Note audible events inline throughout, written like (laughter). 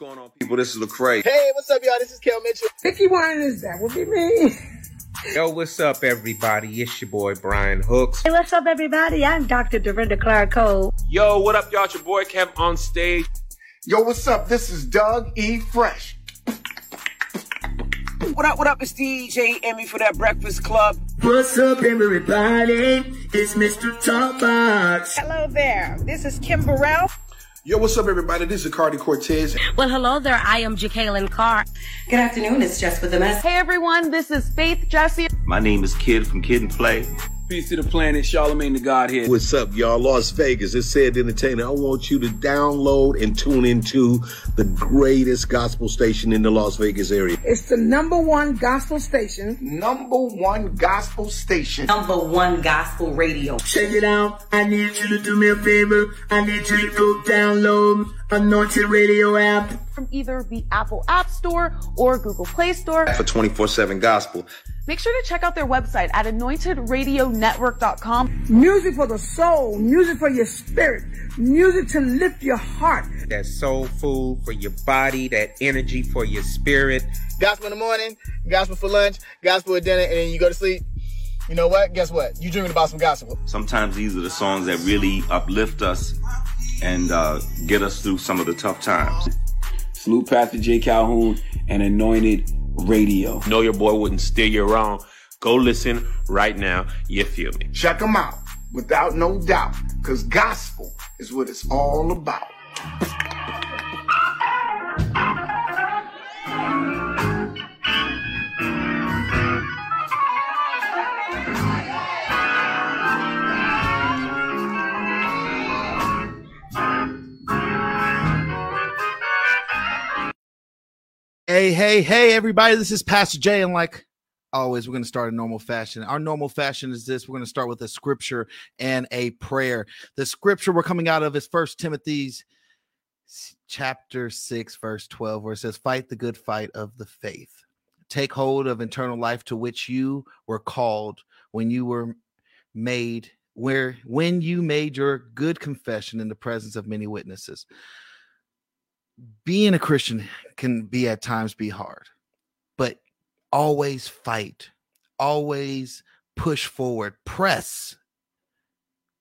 going on, people? This is Lecrae. Hey, what's up, y'all? This is Kel Mitchell. Vicky Winans, that would be me. Yo, what's up, everybody? It's your boy Brian Hooks. Hey, what's up, everybody? I'm Dr. Dorinda Clark Cole. Yo, what up, y'all? It's your boy Kev on stage. Yo, what's up? This is Doug E. Fresh. What up, what up? It's DJ Envy for that Breakfast Club. What's up, everybody? It's Mr. Talkbox. Hello there. This is Kim Burrell. Yo, what's up, everybody? This is Cardi Cortez. Well, hello there. I am Jacqueline Carr. Good afternoon. It's Jess with the mess. Hey, everyone. This is Faith Jesse. My name is Kid from Kid and Play. Peace to the planet, Charlamagne the Godhead. What's up, y'all? Las Vegas. It's said entertainer. I want you to download and tune into the greatest gospel station in the Las Vegas area. It's the number one gospel station. Number one gospel station. Number one gospel radio. Check it out. I need you to do me a favor. I need you to go download Anointed Radio app. From either the Apple App Store or Google Play Store. For 24-7 gospel. Make sure to check out their website at anointedradionetwork.com. Music for the soul, music for your spirit, music to lift your heart. That soul food for your body, that energy for your spirit. Gospel in the morning, gospel for lunch, gospel at dinner, and then you go to sleep. You know what? Guess what? You dreaming about some gospel. Sometimes these are the songs that really uplift us and uh, get us through some of the tough times. Salute Pastor J. Calhoun and Anointed Radio. Know your boy wouldn't steer you wrong. Go listen right now. You feel me? Check them out, without no doubt, because gospel is what it's all about. Hey, hey, hey, everybody. This is Pastor Jay. And like always, we're going to start a normal fashion. Our normal fashion is this we're going to start with a scripture and a prayer. The scripture we're coming out of is First Timothy's chapter 6, verse 12, where it says, Fight the good fight of the faith. Take hold of eternal life to which you were called when you were made, where when you made your good confession in the presence of many witnesses being a Christian can be at times be hard, but always fight, always push forward, press,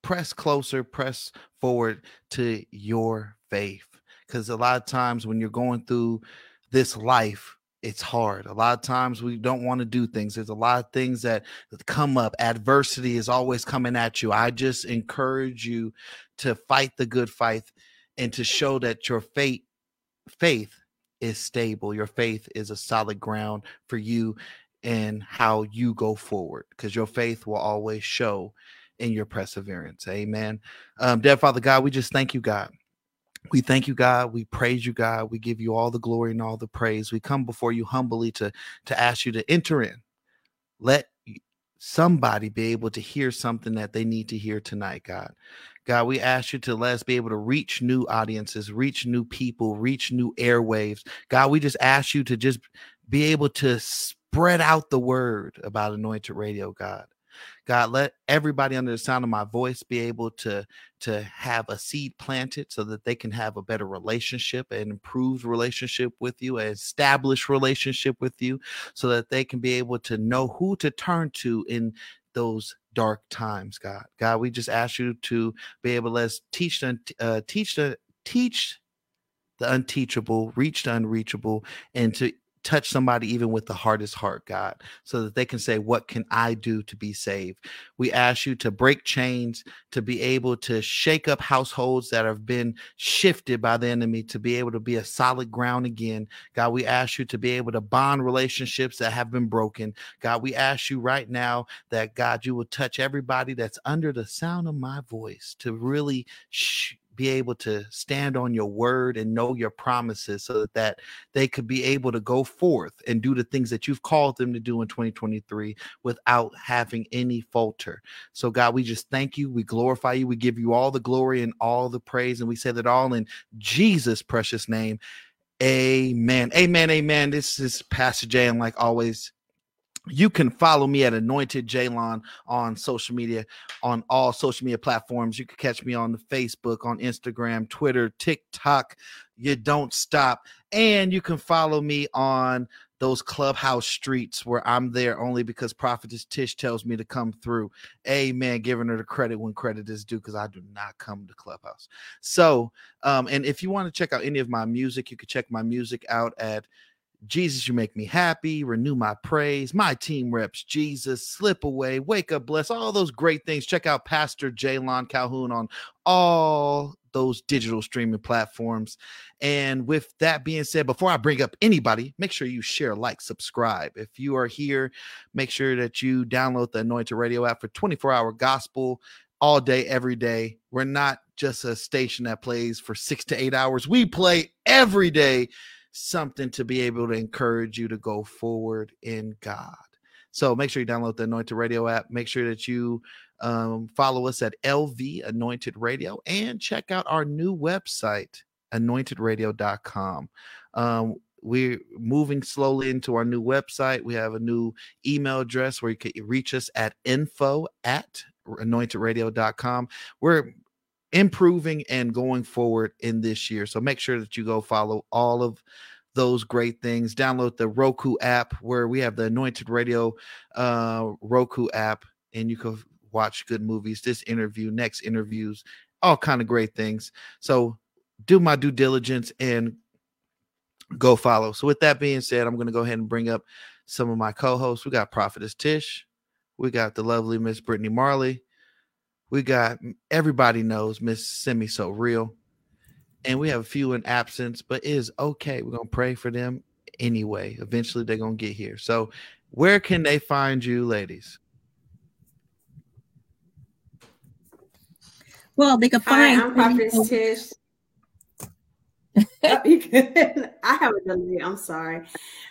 press closer, press forward to your faith. Because a lot of times when you're going through this life, it's hard. A lot of times we don't want to do things. There's a lot of things that come up. Adversity is always coming at you. I just encourage you to fight the good fight and to show that your faith faith is stable. Your faith is a solid ground for you and how you go forward because your faith will always show in your perseverance. Amen. Um, dear Father God, we just thank you, God. We thank you, God. We praise you, God. We give you all the glory and all the praise. We come before you humbly to to ask you to enter in. Let somebody be able to hear something that they need to hear tonight, God. God, we ask you to let us be able to reach new audiences, reach new people, reach new airwaves. God, we just ask you to just be able to spread out the word about anointed radio, God. God, let everybody under the sound of my voice be able to, to have a seed planted so that they can have a better relationship, an improved relationship with you, an established relationship with you, so that they can be able to know who to turn to in those dark times, God. God, we just ask you to be able to let's teach the uh, teach the teach the unteachable, reach the unreachable, and to touch somebody even with the hardest heart, God, so that they can say, What can I do to be saved? We ask you to break chains, to be able to shake up households that have been shifted by the enemy, to be able to be a solid ground again. God, we ask you to be able to bond relationships that have been broken. God, we ask you right now that, God, you will touch everybody that's under the sound of my voice to really. Sh- be able to stand on your word and know your promises so that, that they could be able to go forth and do the things that you've called them to do in 2023 without having any falter. So, God, we just thank you. We glorify you. We give you all the glory and all the praise. And we say that all in Jesus' precious name. Amen. Amen. Amen. This is Pastor Jay. And like always, you can follow me at Anointed Jalon on social media, on all social media platforms. You can catch me on the Facebook, on Instagram, Twitter, TikTok. You don't stop. And you can follow me on those clubhouse streets where I'm there only because Prophetess Tish tells me to come through. Amen. Giving her the credit when credit is due because I do not come to Clubhouse. So, um, and if you want to check out any of my music, you can check my music out at Jesus, you make me happy, renew my praise, my team reps, Jesus, slip away, wake up, bless, all those great things. Check out Pastor Jalon Calhoun on all those digital streaming platforms. And with that being said, before I bring up anybody, make sure you share, like, subscribe. If you are here, make sure that you download the Anointed Radio app for 24 hour gospel all day, every day. We're not just a station that plays for six to eight hours, we play every day something to be able to encourage you to go forward in God. So make sure you download the Anointed Radio app. Make sure that you um, follow us at LV Anointed Radio and check out our new website, anointedradio.com. Um, we're moving slowly into our new website. We have a new email address where you can reach us at info at anointedradio.com. We're improving and going forward in this year. So make sure that you go follow all of those great things. Download the Roku app where we have the Anointed Radio uh, Roku app, and you can watch good movies. This interview, next interviews, all kind of great things. So do my due diligence and go follow. So with that being said, I'm going to go ahead and bring up some of my co-hosts. We got Prophetess Tish, we got the lovely Miss Brittany Marley, we got everybody knows Miss Simi So Real, and we have a few in absence, but it is okay. We're gonna pray for them anyway. Eventually, they're gonna get here. So, where can they find you, ladies? Well, they can find. Hi, I'm Prophetess Tish. Oh, (laughs) can, (laughs) I have a delay. I'm sorry.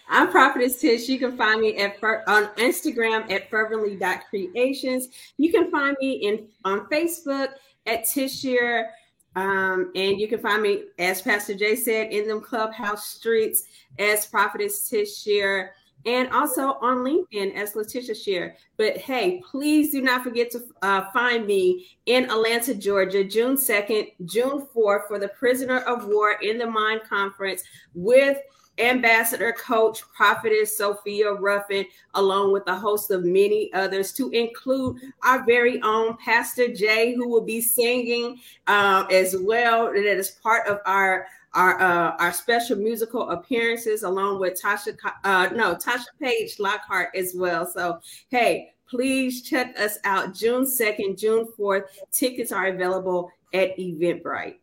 I'm Prophetess Tish. You can find me at on Instagram at fervently.creations. You can find me in on Facebook at Tishier. Um, and you can find me, as Pastor Jay said, in them clubhouse streets as Prophetess Tishier and also on LinkedIn as Letitia Shear. But hey, please do not forget to uh, find me in Atlanta, Georgia, June 2nd, June 4th for the Prisoner of War in the Mind Conference with Ambassador Coach Prophetess Sophia Ruffin, along with a host of many others, to include our very own Pastor Jay, who will be singing uh, as well. That is part of our our uh, our special musical appearances along with Tasha uh, no Tasha Page Lockhart as well. So hey, please check us out June 2nd, June 4th. Tickets are available at Eventbrite.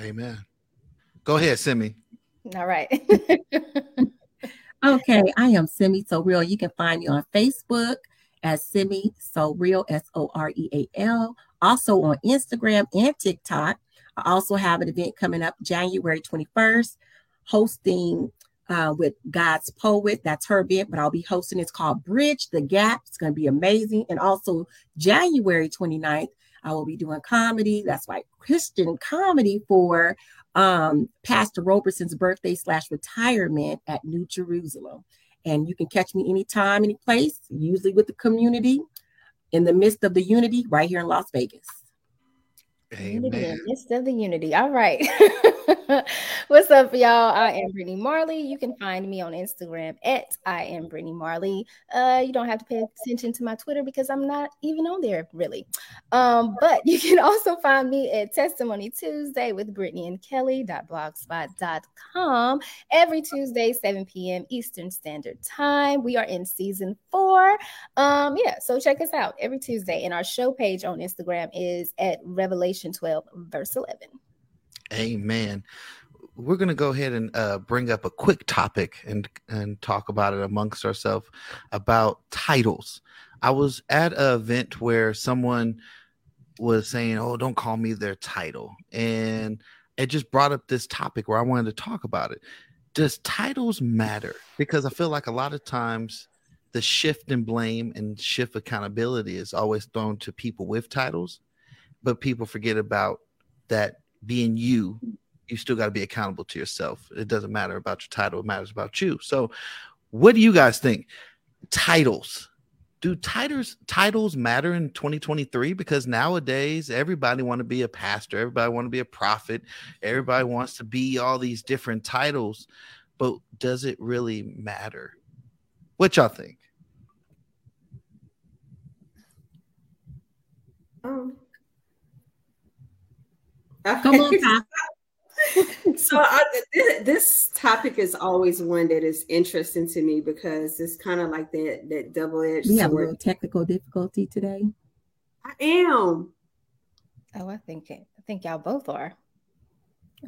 Amen. Go ahead, Simi. All right. (laughs) okay, I am Simi So Real. You can find me on Facebook as Simi So Real, S O R E A L. Also on Instagram and TikTok I also have an event coming up January 21st, hosting uh, with God's Poet. That's her event, but I'll be hosting. It's called Bridge the Gap. It's going to be amazing. And also January 29th, I will be doing comedy. That's like Christian comedy for um, Pastor Roberson's birthday slash retirement at New Jerusalem. And you can catch me anytime, any place, usually with the community in the midst of the unity right here in Las Vegas. Amen. Midst of the unity. All right. (laughs) What's up, y'all? I am Brittany Marley. You can find me on Instagram at I am Brittany Marley. Uh, you don't have to pay attention to my Twitter because I'm not even on there really. Um, but you can (laughs) also find me at Testimony Tuesday with Brittany and Kelly.blogspot.com every Tuesday, 7 p.m. Eastern Standard Time. We are in season four. Um, yeah, so check us out every Tuesday. And our show page on Instagram is at Revelation 12, verse 11. Amen. We're going to go ahead and uh, bring up a quick topic and and talk about it amongst ourselves about titles. I was at an event where someone was saying, "Oh, don't call me their title," and it just brought up this topic where I wanted to talk about it. Does titles matter? Because I feel like a lot of times the shift in blame and shift accountability is always thrown to people with titles, but people forget about that being you, you still got to be accountable to yourself. It doesn't matter about your title, it matters about you. So, what do you guys think? titles. Do titles titles matter in 2023? Because nowadays everybody want to be a pastor, everybody want to be a prophet, everybody wants to be all these different titles, but does it really matter? What y'all think? Um, Come on, Tom. (laughs) so I, this topic is always one that is interesting to me because it's kind of like that that double edged. We have a little technical difficulty today. I am. Oh, I think I think y'all both are.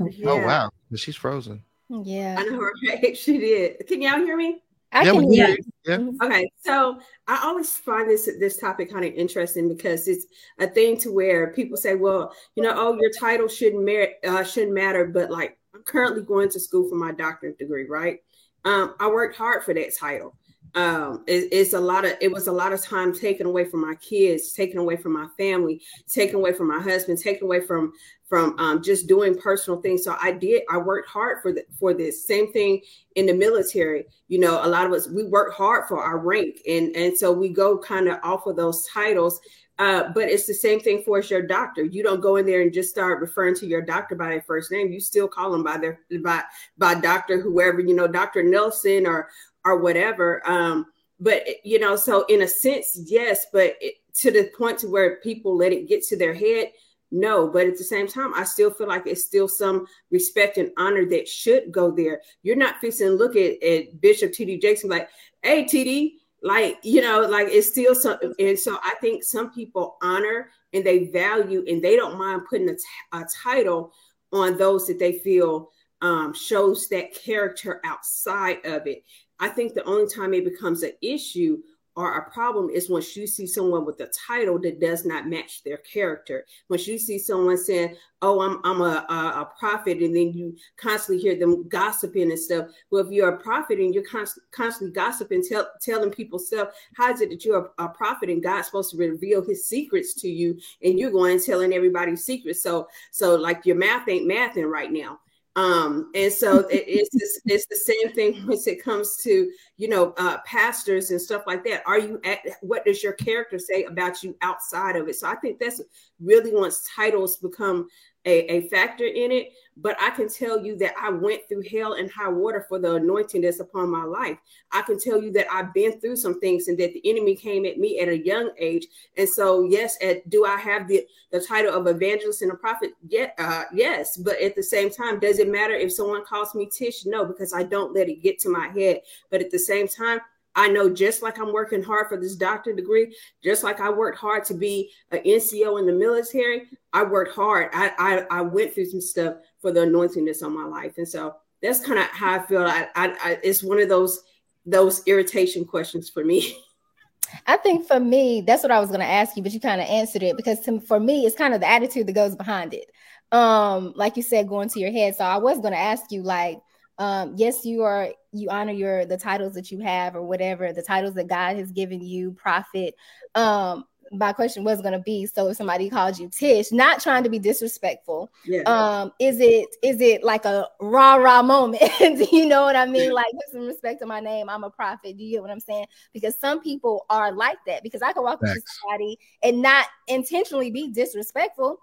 Oh, yeah. oh wow, she's frozen. Yeah, I know. (laughs) Right? She did. Can y'all hear me? I yeah, can hear. Yeah. Okay, so I always find this this topic kind of interesting because it's a thing to where people say, "Well, you know, oh, your title shouldn't merit uh, shouldn't matter," but like I'm currently going to school for my doctorate degree, right? Um, I worked hard for that title. Um, it, it's a lot of it was a lot of time taken away from my kids, taken away from my family, taken away from my husband, taken away from from um, just doing personal things. So I did. I worked hard for the, for this. Same thing in the military. You know, a lot of us we work hard for our rank, and and so we go kind of off of those titles. Uh, but it's the same thing for your doctor. You don't go in there and just start referring to your doctor by their first name. You still call them by their by by doctor whoever you know, Doctor Nelson or or whatever. Um, but you know, so in a sense, yes, but it, to the point to where people let it get to their head no, but at the same time, I still feel like it's still some respect and honor that should go there. You're not fixing look at, at Bishop T.D. Jakes like, hey, TD, like, you know, like it's still something. And so I think some people honor and they value and they don't mind putting a, t- a title on those that they feel um, shows that character outside of it. I think the only time it becomes an issue or a problem is once you see someone with a title that does not match their character. Once you see someone saying, "Oh, I'm I'm a, a, a prophet," and then you constantly hear them gossiping and stuff. Well, if you're a prophet and you're const- constantly gossiping, tell, telling people stuff, how is it that you're a, a, prophet and God's supposed to reveal His secrets to you, and you're going and telling everybody secrets? So, so like your math ain't mathing right now. Um, and so it, it's this, it's the same thing (laughs) when it comes to you know uh, pastors and stuff like that. Are you at what does your character say about you outside of it? So I think that's really once titles become a, a factor in it. But I can tell you that I went through hell and high water for the anointing that's upon my life. I can tell you that I've been through some things and that the enemy came at me at a young age. And so, yes, at, do I have the, the title of evangelist and a prophet? Yeah, uh, yes. But at the same time, does it matter if someone calls me Tish? No, because I don't let it get to my head. But at the same time, I know just like I'm working hard for this doctorate degree, just like I worked hard to be an NCO in the military, I worked hard. I, I, I went through some stuff for the anointing that's on my life. And so that's kind of how I feel. I, I, I, it's one of those those irritation questions for me. (laughs) I think for me, that's what I was going to ask you, but you kind of answered it because to, for me, it's kind of the attitude that goes behind it. Um, like you said, going to your head. So I was going to ask you, like, um, yes, you are you honor your the titles that you have or whatever the titles that God has given you, prophet. Um, my question was going to be so if somebody called you tish not trying to be disrespectful yeah. um is it is it like a rah rah moment (laughs) you know what i mean? Like with some respect to my name i'm a prophet. Do you get what i'm saying? Because some people are like that. Because i can walk up to somebody and not intentionally be disrespectful.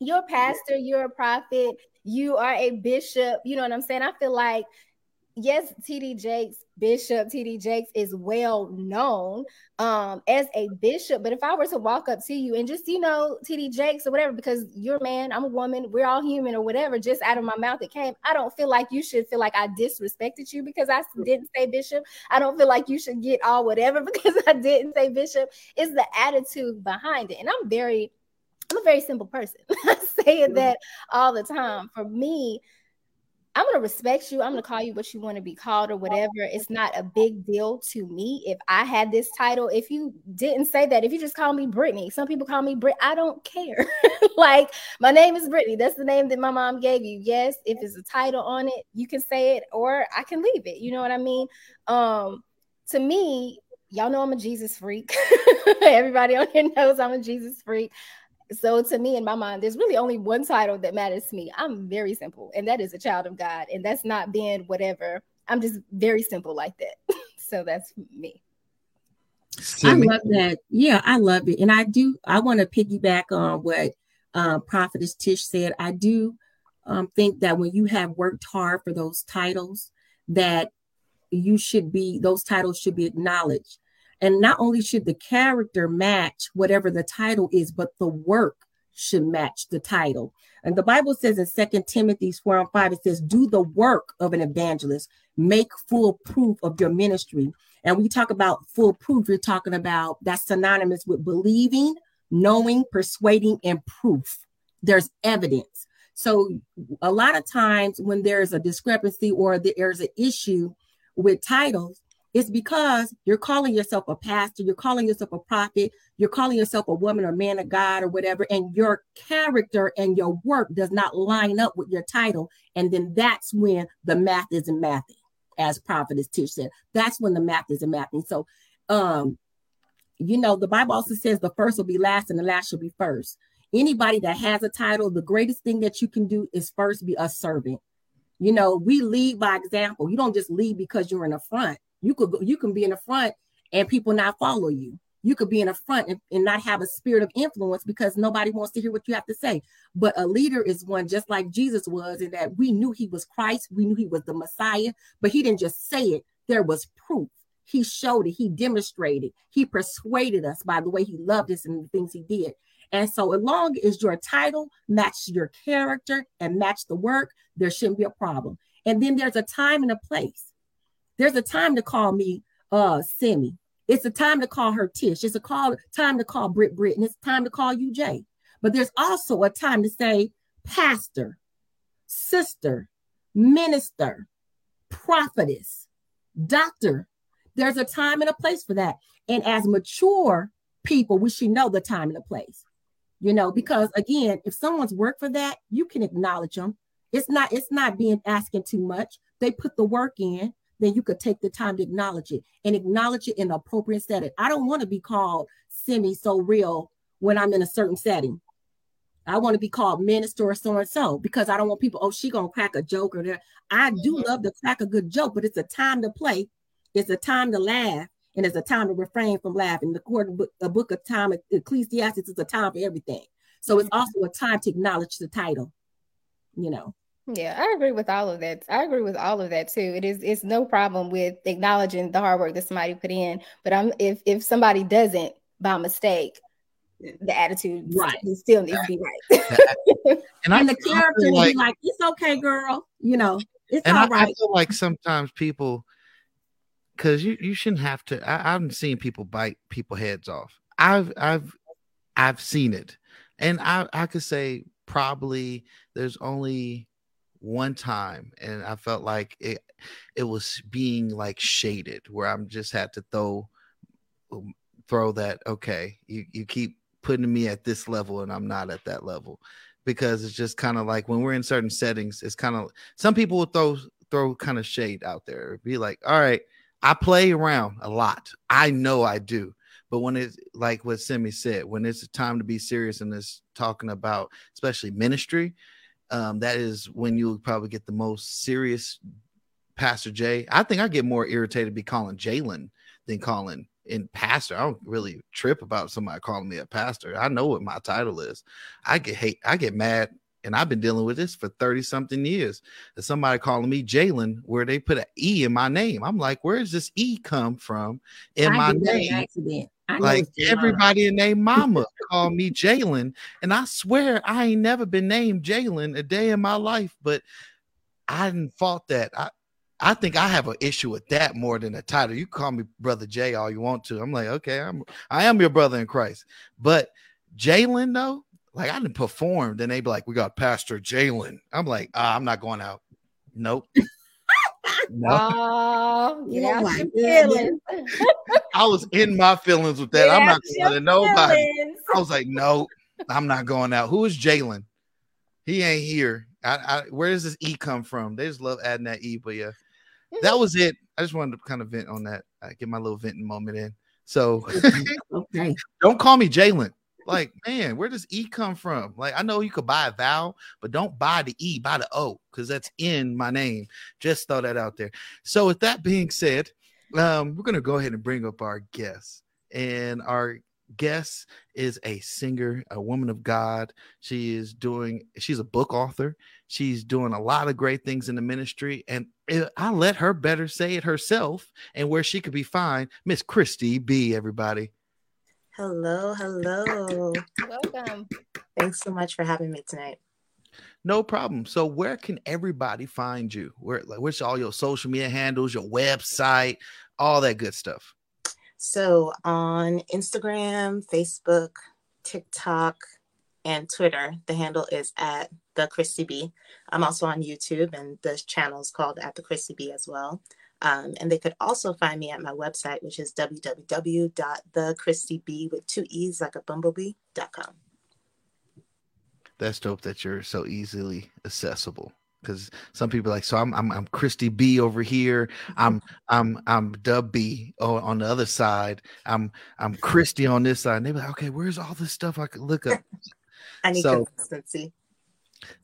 You're a pastor you're a prophet you are a bishop you know what i'm saying i feel like yes, TD Jakes, Bishop TD Jakes is well known um, as a bishop. But if I were to walk up to you and just, you know, TD Jakes or whatever, because you're a man, I'm a woman, we're all human or whatever, just out of my mouth it came, I don't feel like you should feel like I disrespected you because I didn't say bishop. I don't feel like you should get all whatever (laughs) because I didn't say bishop. It's the attitude behind it. And I'm very, I'm a very simple person. (laughs) I say that all the time. For me, I'm gonna respect you. I'm gonna call you what you want to be called or whatever. It's not a big deal to me if I had this title. If you didn't say that, if you just call me Brittany, some people call me Brit. I don't care. (laughs) like my name is Brittany. That's the name that my mom gave you. Yes, if it's a title on it, you can say it or I can leave it. You know what I mean? Um, to me, y'all know I'm a Jesus freak. (laughs) Everybody on here knows I'm a Jesus freak. So to me, in my mind, there's really only one title that matters to me. I'm very simple, and that is a child of God, and that's not being whatever. I'm just very simple like that. (laughs) so that's me. I love that. Yeah, I love it. And I do, I want to piggyback on what uh, Prophetess Tish said. I do um, think that when you have worked hard for those titles, that you should be, those titles should be acknowledged. And not only should the character match whatever the title is, but the work should match the title. And the Bible says in Second Timothy 4 and 5, it says, Do the work of an evangelist, make full proof of your ministry. And we talk about full proof, you're talking about that's synonymous with believing, knowing, persuading, and proof. There's evidence. So a lot of times when there's a discrepancy or there's an issue with titles, it's because you're calling yourself a pastor, you're calling yourself a prophet, you're calling yourself a woman or man of God or whatever, and your character and your work does not line up with your title. And then that's when the math isn't mathing, as prophetess Tish said. That's when the math isn't mathing. So um, you know, the Bible also says the first will be last and the last shall be first. Anybody that has a title, the greatest thing that you can do is first be a servant. You know, we lead by example. You don't just lead because you're in the front you could go, you can be in the front and people not follow you. You could be in the front and, and not have a spirit of influence because nobody wants to hear what you have to say. But a leader is one just like Jesus was, in that we knew he was Christ, we knew he was the Messiah, but he didn't just say it, there was proof. He showed it, he demonstrated, he persuaded us by the way he loved us and the things he did. And so, as long as your title matches your character and match the work, there shouldn't be a problem. And then there's a time and a place. There's a time to call me uh Simi. It's a time to call her Tish. It's a call time to call Britt Britt, and it's time to call you Jay. But there's also a time to say pastor, sister, minister, prophetess, doctor. There's a time and a place for that. And as mature people, we should know the time and the place. You know, because again, if someone's worked for that, you can acknowledge them. It's not, it's not being asking too much. They put the work in then you could take the time to acknowledge it and acknowledge it in the appropriate setting. I don't want to be called Simi So Real when I'm in a certain setting. I want to be called minister or so and so because I don't want people, oh, she gonna crack a joke or there. I do mm-hmm. love to crack a good joke, but it's a time to play, it's a time to laugh, and it's a time to refrain from laughing. The court book, a book of time, Ecclesiastes is a time for everything. So it's mm-hmm. also a time to acknowledge the title, you know. Yeah, I agree with all of that. I agree with all of that too. It is it's no problem with acknowledging the hard work that somebody put in, but I'm if if somebody doesn't by mistake, the attitude right still needs to be right. (laughs) and, and the character like, be like, it's okay, girl. You know, it's and all I, right. I feel like sometimes people because you, you shouldn't have to I, I've seen people bite people heads off. I've I've I've seen it. And I, I could say probably there's only one time and I felt like it it was being like shaded where I'm just had to throw um, throw that okay you you keep putting me at this level and I'm not at that level. Because it's just kind of like when we're in certain settings it's kind of some people will throw throw kind of shade out there be like all right I play around a lot. I know I do. But when it's like what Simi said when it's time to be serious and it's talking about especially ministry um, that is when you'll probably get the most serious Pastor Jay. I think I get more irritated be calling Jalen than calling in pastor. I don't really trip about somebody calling me a pastor. I know what my title is. I get hate, I get mad, and I've been dealing with this for 30 something years. That somebody calling me Jalen, where they put an E in my name. I'm like, where does this E come from in I my name? Like everybody in their (laughs) mama call me Jalen, and I swear I ain't never been named Jalen a day in my life, but I didn't fault that. I I think I have an issue with that more than a title. You call me brother Jay all you want to. I'm like, okay, I'm I am your brother in Christ. But Jalen though, like I didn't perform, then they be like, we got Pastor Jalen. I'm like, ah, I'm not going out. Nope. No. Oh, yeah, feelings. (laughs) I was in my feelings with that. Yeah, I'm not going to nobody. I was like, no, I'm not going out. Who is Jalen? He ain't here. I, I, where does this E come from? They just love adding that E, but yeah, that was it. I just wanted to kind of vent on that. I get my little venting moment in. So, (laughs) okay, don't call me Jalen. Like, man, where does E come from? Like, I know you could buy a vowel, but don't buy the E, buy the O, because that's in my name. Just throw that out there. So, with that being said, um, we're gonna go ahead and bring up our guest. and our guest is a singer, a woman of God. She is doing, she's a book author. She's doing a lot of great things in the ministry. And I let her better say it herself and where she could be fine. Miss Christy B, everybody. Hello, hello. Welcome. Thanks so much for having me tonight. No problem. So, where can everybody find you? Where, like, where's all your social media handles, your website, all that good stuff? So, on Instagram, Facebook, TikTok, and Twitter, the handle is at the Christy B. I'm also on YouTube, and the channel is called at the Christy B as well. Um, and they could also find me at my website, which is www.thechristyb with two e's like a bumblebee.com. That's dope that you're so easily accessible. Because some people like, so I'm I'm I'm Christy B over here. I'm (laughs) I'm I'm Dub B on the other side. I'm I'm Christy on this side. And they be like, okay, where's all this stuff I could look up? (laughs) I need so, consistency.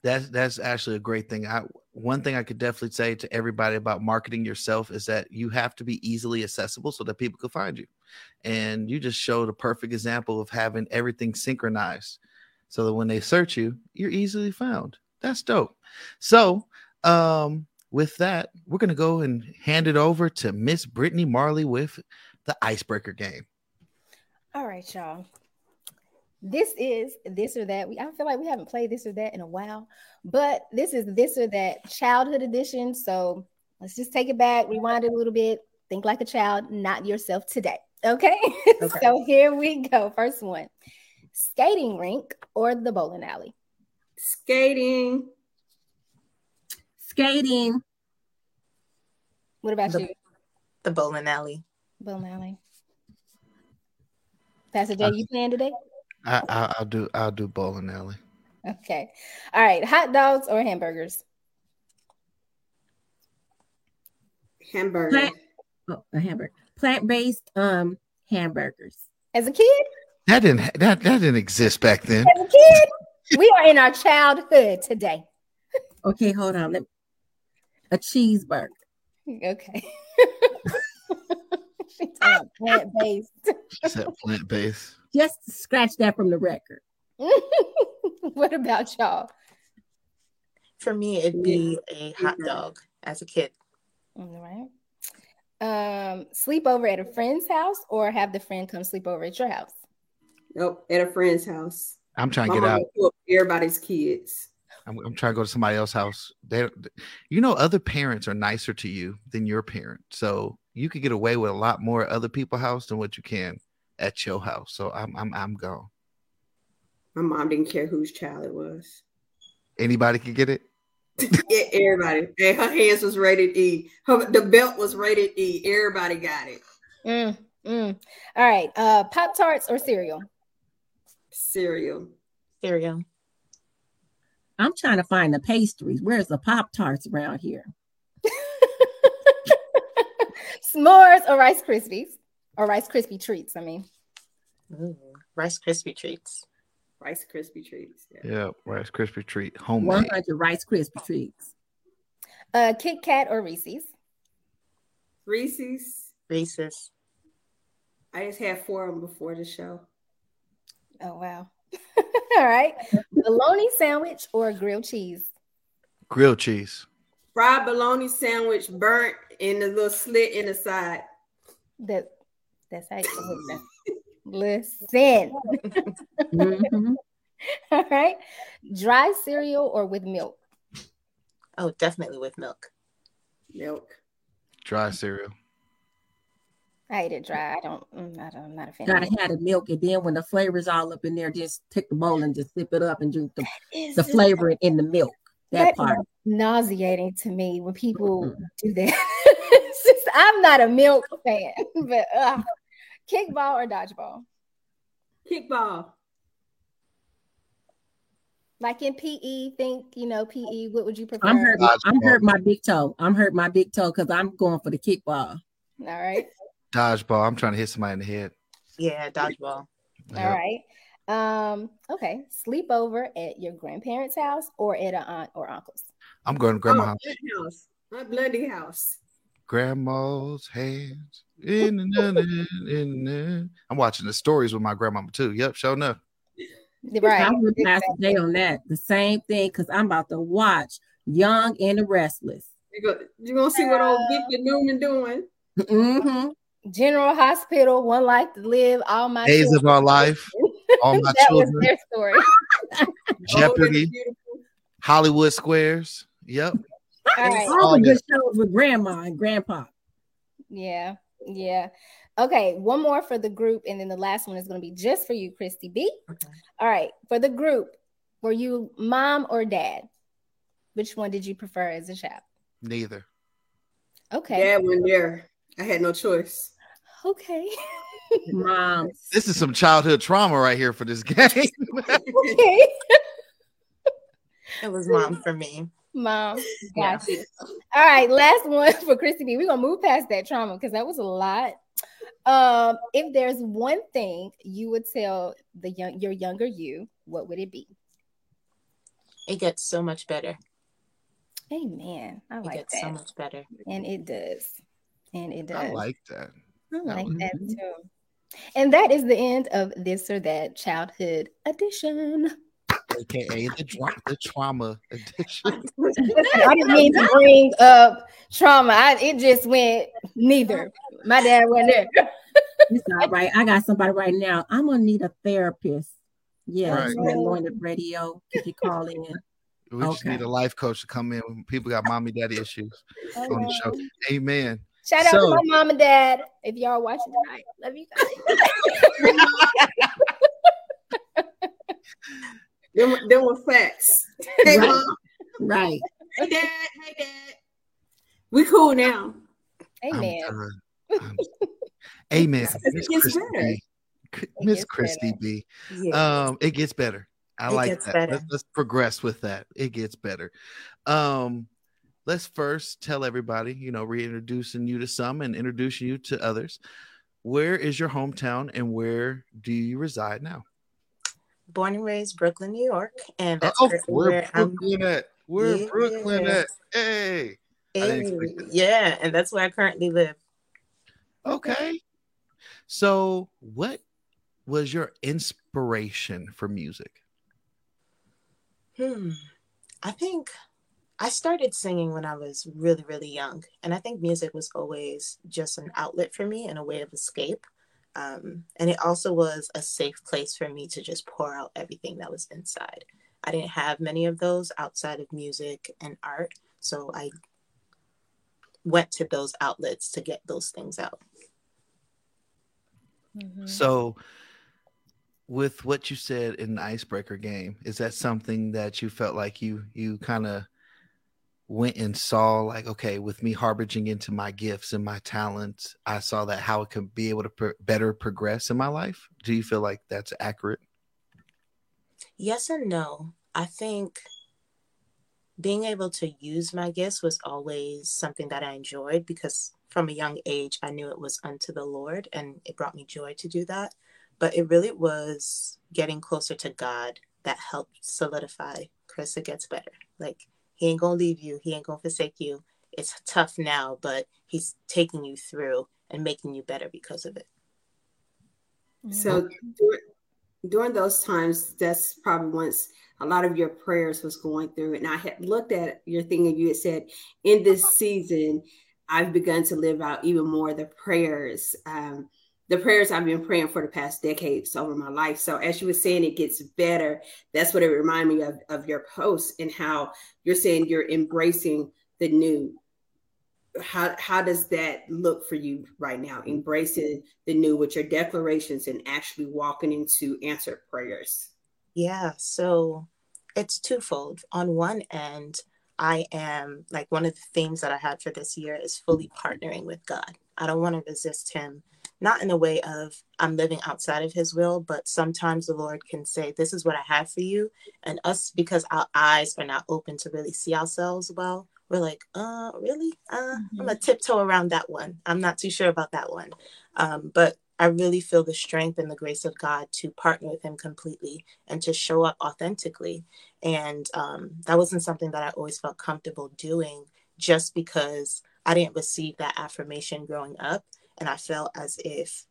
That's that's actually a great thing. I one thing I could definitely say to everybody about marketing yourself is that you have to be easily accessible so that people can find you. And you just showed a perfect example of having everything synchronized so that when they search you, you're easily found. That's dope. So, um, with that, we're gonna go and hand it over to Miss Brittany Marley with the icebreaker game. All right, y'all. This is this or that. We I feel like we haven't played this or that in a while, but this is this or that childhood edition. So let's just take it back, rewind it a little bit, think like a child, not yourself today. Okay. (laughs) okay. so here we go. First one skating rink or the bowling alley? Skating. Skating. What about the, you? The bowling alley. Bowling alley. Pastor Jay, uh, you playing today? I, I I'll do I'll do bowling alley. Okay. All right. Hot dogs or hamburgers? Hamburger. Plant, oh, a hamburger. Plant-based um hamburgers. As a kid? That didn't that that didn't exist back then. As a kid, we are in our childhood today. Okay, hold on. Let me, a cheeseburger. Okay. plant (laughs) based. She said plant based. Just scratch that from the record. (laughs) what about y'all? For me, it'd be a hot dog as a kid. All right. Um, sleep over at a friend's house or have the friend come sleep over at your house? Nope, at a friend's house. I'm trying to get out. Everybody's kids. I'm, I'm, trying to go to somebody else's house. They, you know, other parents are nicer to you than your parent, so you could get away with a lot more at other people's house than what you can at your house. So I'm, I'm, I'm gone. My mom didn't care whose child it was. Anybody could get it. (laughs) yeah, everybody. And her hands was rated E. Her, the belt was rated E. Everybody got it. Mm, mm. All right. Uh, Pop Tarts or cereal? Cereal. Cereal. I'm trying to find the pastries. Where's the Pop Tarts around here? (laughs) S'mores or Rice Krispies? Or Rice Krispie treats, I mean. Ooh, Rice Krispie treats. Rice Krispie treats. Yeah, yeah Rice Krispie treat. Homemade. 100 Rice Krispie treats. Uh, Kit Kat or Reese's? Reese's. Reese's. I just had four of them before the show. Oh wow. (laughs) All right. bologna sandwich or grilled cheese? Grilled cheese. Fried bologna sandwich burnt in the little slit in the side. That that's how you (laughs) Listen. mm-hmm. (laughs) All right. Dry cereal or with milk? Oh, definitely with milk. Milk. Dry cereal. I ate it dry. I don't. Mm, I don't I'm not a fan. Gotta have the milk, and then when the flavor's all up in there, just take the bowl and just sip it up and drink the, the flavor in the milk. That, that part nauseating to me when people mm-hmm. do that. Just, I'm not a milk fan, (laughs) but uh, kickball or dodgeball? Kickball. Like in PE, think you know PE. What would you prefer? I'm hurt. I'm hurt my big toe. I'm hurt my big toe because I'm going for the kickball. All right. Dodgeball. I'm trying to hit somebody in the head. Yeah, dodgeball. All right. Um, okay. Sleepover at your grandparents' house or at an aunt or uncle's? I'm going to grandma's oh, house. My bloody house. Grandma's hands. In, in, in, in, in. I'm watching the stories with my grandmama too. Yep, sure enough. Right. I would pass the day on that. The same thing because I'm about to watch Young and the Restless. You're gonna, you gonna see what old Victor Newman doing. Mm-hmm. General Hospital, One Life to Live, All My Days Children. of Our Life, All My (laughs) that Children, was their story. (laughs) Jeopardy, Hollywood Squares. Yep. All right. All the good shows with grandma and grandpa. Yeah, yeah. Okay, one more for the group, and then the last one is going to be just for you, Christy B. All right, for the group, were you mom or dad? Which one did you prefer as a child? Neither. Okay. Dad went there. I had no choice. Okay. (laughs) Mom. This is some childhood trauma right here for this (laughs) game. okay. It was mom for me. Mom. Yeah. Got you. All right, last (laughs) one for Christy B. We're gonna move past that trauma because that was a lot. Um, if there's one thing you would tell the young your younger you, what would it be? It gets so much better. Amen. I It like gets that. so much better. And it does. And it does. I like that. I like was- that too. And that is the end of this or that childhood edition. AKA the, dra- the trauma edition. (laughs) (laughs) I didn't mean to bring up trauma. I, it just went neither. My dad went there. (laughs) It's all right. I got somebody right now. I'm gonna need a therapist. Yes, Right. anointed radio. If you call in. We just need a life coach to come in when people got mommy daddy issues on the show. Amen. Shout out So- to my mom and dad if y'all watching tonight. Love you guys. Them, them were facts. (laughs) Hey, Right. mom. Right. Hey, dad. Hey, dad. We cool now. Amen. done. (laughs) I'm- Amen. It Miss gets Christy better. B. C- Miss gets Christy. B. Yeah. Um, it gets better. I It like that. Let's, let's progress with that. It gets better. Um, let's first tell everybody, you know, reintroducing you to some and introducing you to others. Where is your hometown and where do you reside now? Born and raised Brooklyn, New York, and that's oh, where where I'm. Brooklyn at? Brooklyn Yeah. at? Hey. Hey, yeah, and that's where I currently live. Okay. So, what was your inspiration for music? Hmm. I think I started singing when I was really, really young. And I think music was always just an outlet for me and a way of escape. Um, and it also was a safe place for me to just pour out everything that was inside. I didn't have many of those outside of music and art. So I went to those outlets to get those things out. So, with what you said in the icebreaker game, is that something that you felt like you you kind of went and saw like okay with me harboring into my gifts and my talents i saw that how it could be able to pro- better progress in my life do you feel like that's accurate Yes and no. I think being able to use my gifts was always something that I enjoyed because from a young age I knew it was unto the Lord and it brought me joy to do that. But it really was getting closer to God that helped solidify Chris, it gets better. Like he ain't gonna leave you, he ain't gonna forsake you. It's tough now, but he's taking you through and making you better because of it. So dur- during those times, that's probably once a lot of your prayers was going through. And I had looked at your thing and you had said, in this season, I've begun to live out even more the prayers, um, the prayers I've been praying for the past decades over my life. So as you were saying, it gets better. That's what it reminded me of, of your post and how you're saying you're embracing the new how how does that look for you right now embracing the new with your declarations and actually walking into answered prayers Yeah, so it's twofold. On one end, I am like one of the themes that I had for this year is fully partnering with God. I don't want to resist Him, not in a way of I'm living outside of His will, but sometimes the Lord can say, This is what I have for you. And us, because our eyes are not open to really see ourselves well, we're like, uh, really? Uh, I'm gonna tiptoe around that one. I'm not too sure about that one. Um, but I really feel the strength and the grace of God to partner with Him completely and to show up authentically. And um, that wasn't something that I always felt comfortable doing just because I didn't receive that affirmation growing up. And I felt as if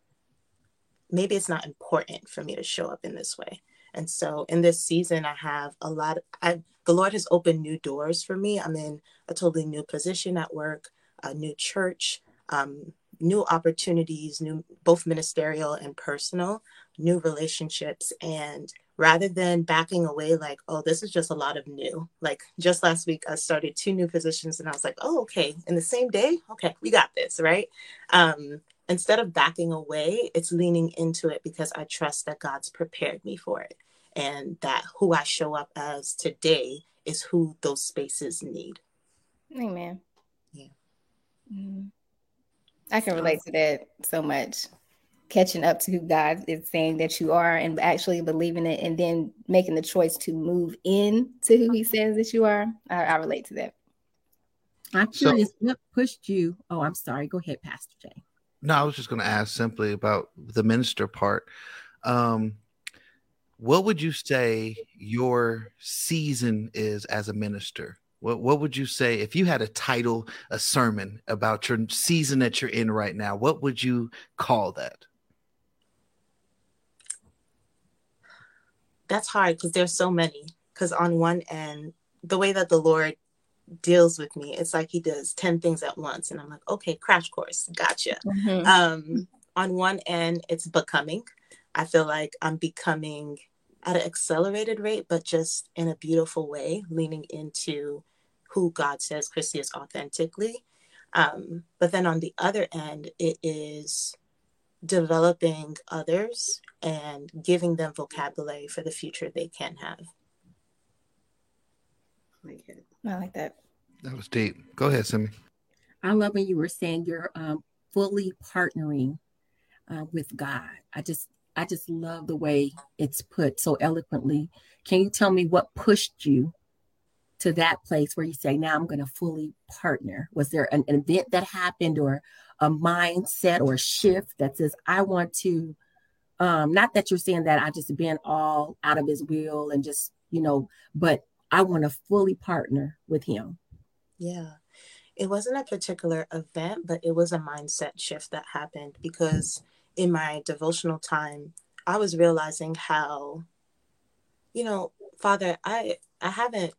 maybe it's not important for me to show up in this way. And so in this season, I have a lot. Of, I the Lord has opened new doors for me. I'm in a totally new position at work, a new church, um, new opportunities, new both ministerial and personal, new relationships, and rather than backing away like oh this is just a lot of new. Like just last week i started two new positions and i was like oh okay in the same day? Okay we got this right? Um instead of backing away it's leaning into it because i trust that god's prepared me for it and that who i show up as today is who those spaces need. Amen. Yeah. Mm-hmm. i can relate to that so much catching up to who God is saying that you are and actually believing it and then making the choice to move in to who he says that you are. I, I relate to that. I'm curious so, what pushed you. Oh, I'm sorry. Go ahead, Pastor Jay. No, I was just going to ask simply about the minister part. Um, what would you say your season is as a minister? What what would you say if you had a title, a sermon about your season that you're in right now? What would you call that? That's hard because there's so many. Because on one end, the way that the Lord deals with me, it's like He does 10 things at once. And I'm like, okay, crash course, gotcha. Mm-hmm. Um, on one end, it's becoming. I feel like I'm becoming at an accelerated rate, but just in a beautiful way, leaning into who God says Chrissy is authentically. Um, but then on the other end, it is developing others and giving them vocabulary for the future they can have. I like that. That was deep. Go ahead, Simi. I love when you were saying you're um, fully partnering uh, with God. I just, I just love the way it's put so eloquently. Can you tell me what pushed you to that place where you say, "Now I'm going to fully partner"? Was there an, an event that happened, or a mindset or a shift that says, I want to, um, not that you're saying that I just been all out of his will and just, you know, but I want to fully partner with him. Yeah. It wasn't a particular event, but it was a mindset shift that happened because in my devotional time, I was realizing how, you know, Father, I I haven't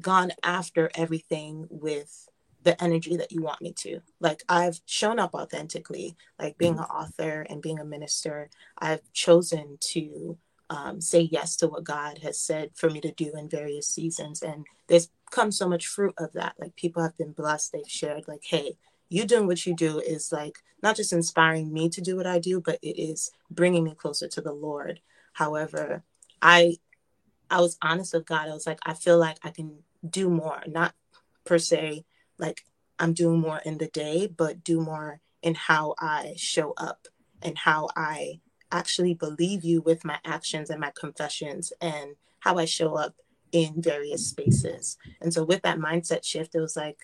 gone after everything with the energy that you want me to. Like I've shown up authentically, like being an author and being a minister. I've chosen to um, say yes to what God has said for me to do in various seasons. And there's come so much fruit of that. Like people have been blessed. They've shared, like, hey, you doing what you do is like not just inspiring me to do what I do, but it is bringing me closer to the Lord. However, I I was honest with God. I was like, I feel like I can do more, not per se like I'm doing more in the day, but do more in how I show up and how I actually believe you with my actions and my confessions and how I show up in various spaces. And so with that mindset shift, it was like,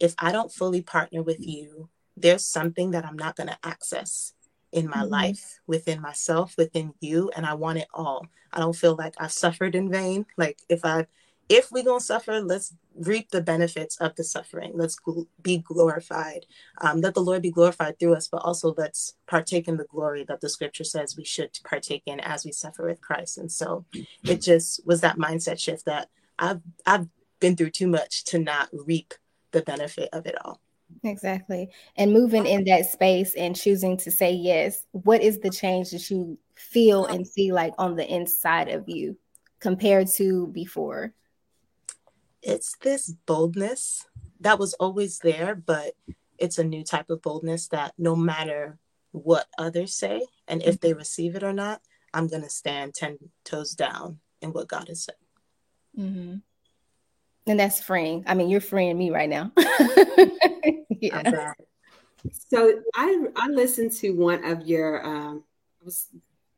if I don't fully partner with you, there's something that I'm not going to access in my mm-hmm. life, within myself, within you, and I want it all. I don't feel like I've suffered in vain. Like if I if we're going to suffer, let's reap the benefits of the suffering. Let's gl- be glorified. Um, let the Lord be glorified through us, but also let's partake in the glory that the scripture says we should partake in as we suffer with Christ. And so it just was that mindset shift that I've, I've been through too much to not reap the benefit of it all. Exactly. And moving in that space and choosing to say yes, what is the change that you feel and see like on the inside of you compared to before? It's this boldness that was always there, but it's a new type of boldness that no matter what others say and if they receive it or not, I'm going to stand 10 toes down in what God has said. Mm-hmm. And that's freeing. I mean, you're freeing me right now. (laughs) yeah. So I I listened to one of your um I was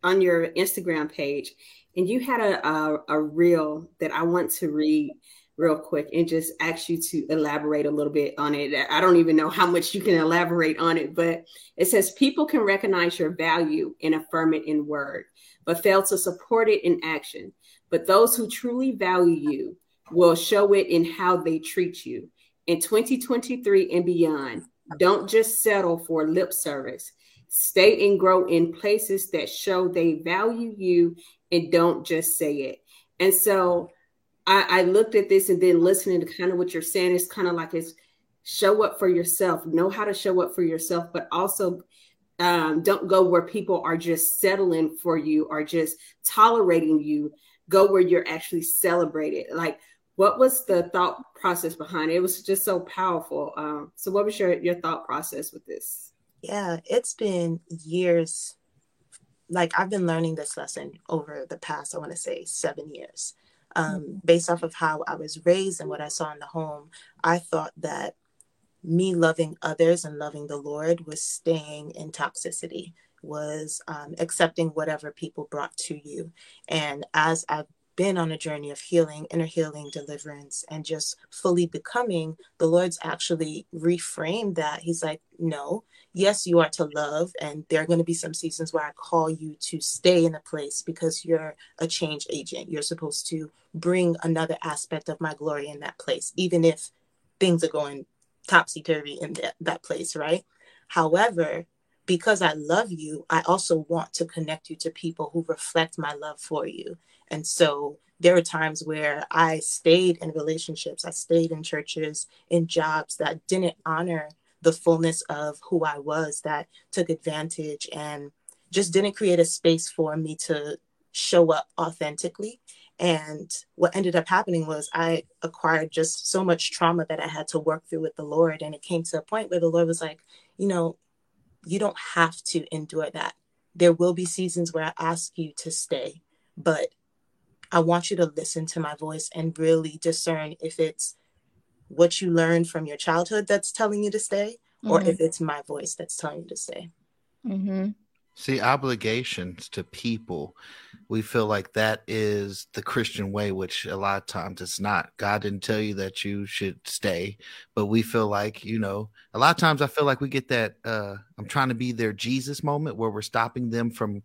on your Instagram page, and you had a a, a reel that I want to read real quick and just ask you to elaborate a little bit on it. I don't even know how much you can elaborate on it, but it says people can recognize your value and affirm it in word, but fail to support it in action. But those who truly value you will show it in how they treat you. in 2023 and beyond. Don't just settle for lip service. Stay and grow in places that show they value you and don't just say it. And so I, I looked at this and then listening to kind of what you're saying, it's kind of like it's show up for yourself, know how to show up for yourself, but also um, don't go where people are just settling for you or just tolerating you. Go where you're actually celebrated. Like, what was the thought process behind it? It was just so powerful. Um, so, what was your your thought process with this? Yeah, it's been years. Like I've been learning this lesson over the past, I want to say, seven years. Um, mm-hmm. Based off of how I was raised and what I saw in the home, I thought that me loving others and loving the Lord was staying in toxicity, was um, accepting whatever people brought to you. And as I've been on a journey of healing, inner healing, deliverance, and just fully becoming, the Lord's actually reframed that. He's like, no, yes, you are to love, and there are going to be some seasons where I call you to stay in a place because you're a change agent. You're supposed to bring another aspect of my glory in that place, even if things are going topsy turvy in that, that place, right? However, because I love you, I also want to connect you to people who reflect my love for you. And so there are times where I stayed in relationships, I stayed in churches, in jobs that didn't honor the fullness of who I was, that took advantage and just didn't create a space for me to show up authentically. And what ended up happening was I acquired just so much trauma that I had to work through with the Lord. And it came to a point where the Lord was like, you know, you don't have to endure that. There will be seasons where I ask you to stay, but I want you to listen to my voice and really discern if it's what you learned from your childhood that's telling you to stay, mm-hmm. or if it's my voice that's telling you to stay. Mm-hmm. See, obligations to people, we feel like that is the Christian way, which a lot of times it's not. God didn't tell you that you should stay, but we feel like, you know, a lot of times I feel like we get that uh I'm trying to be their Jesus moment where we're stopping them from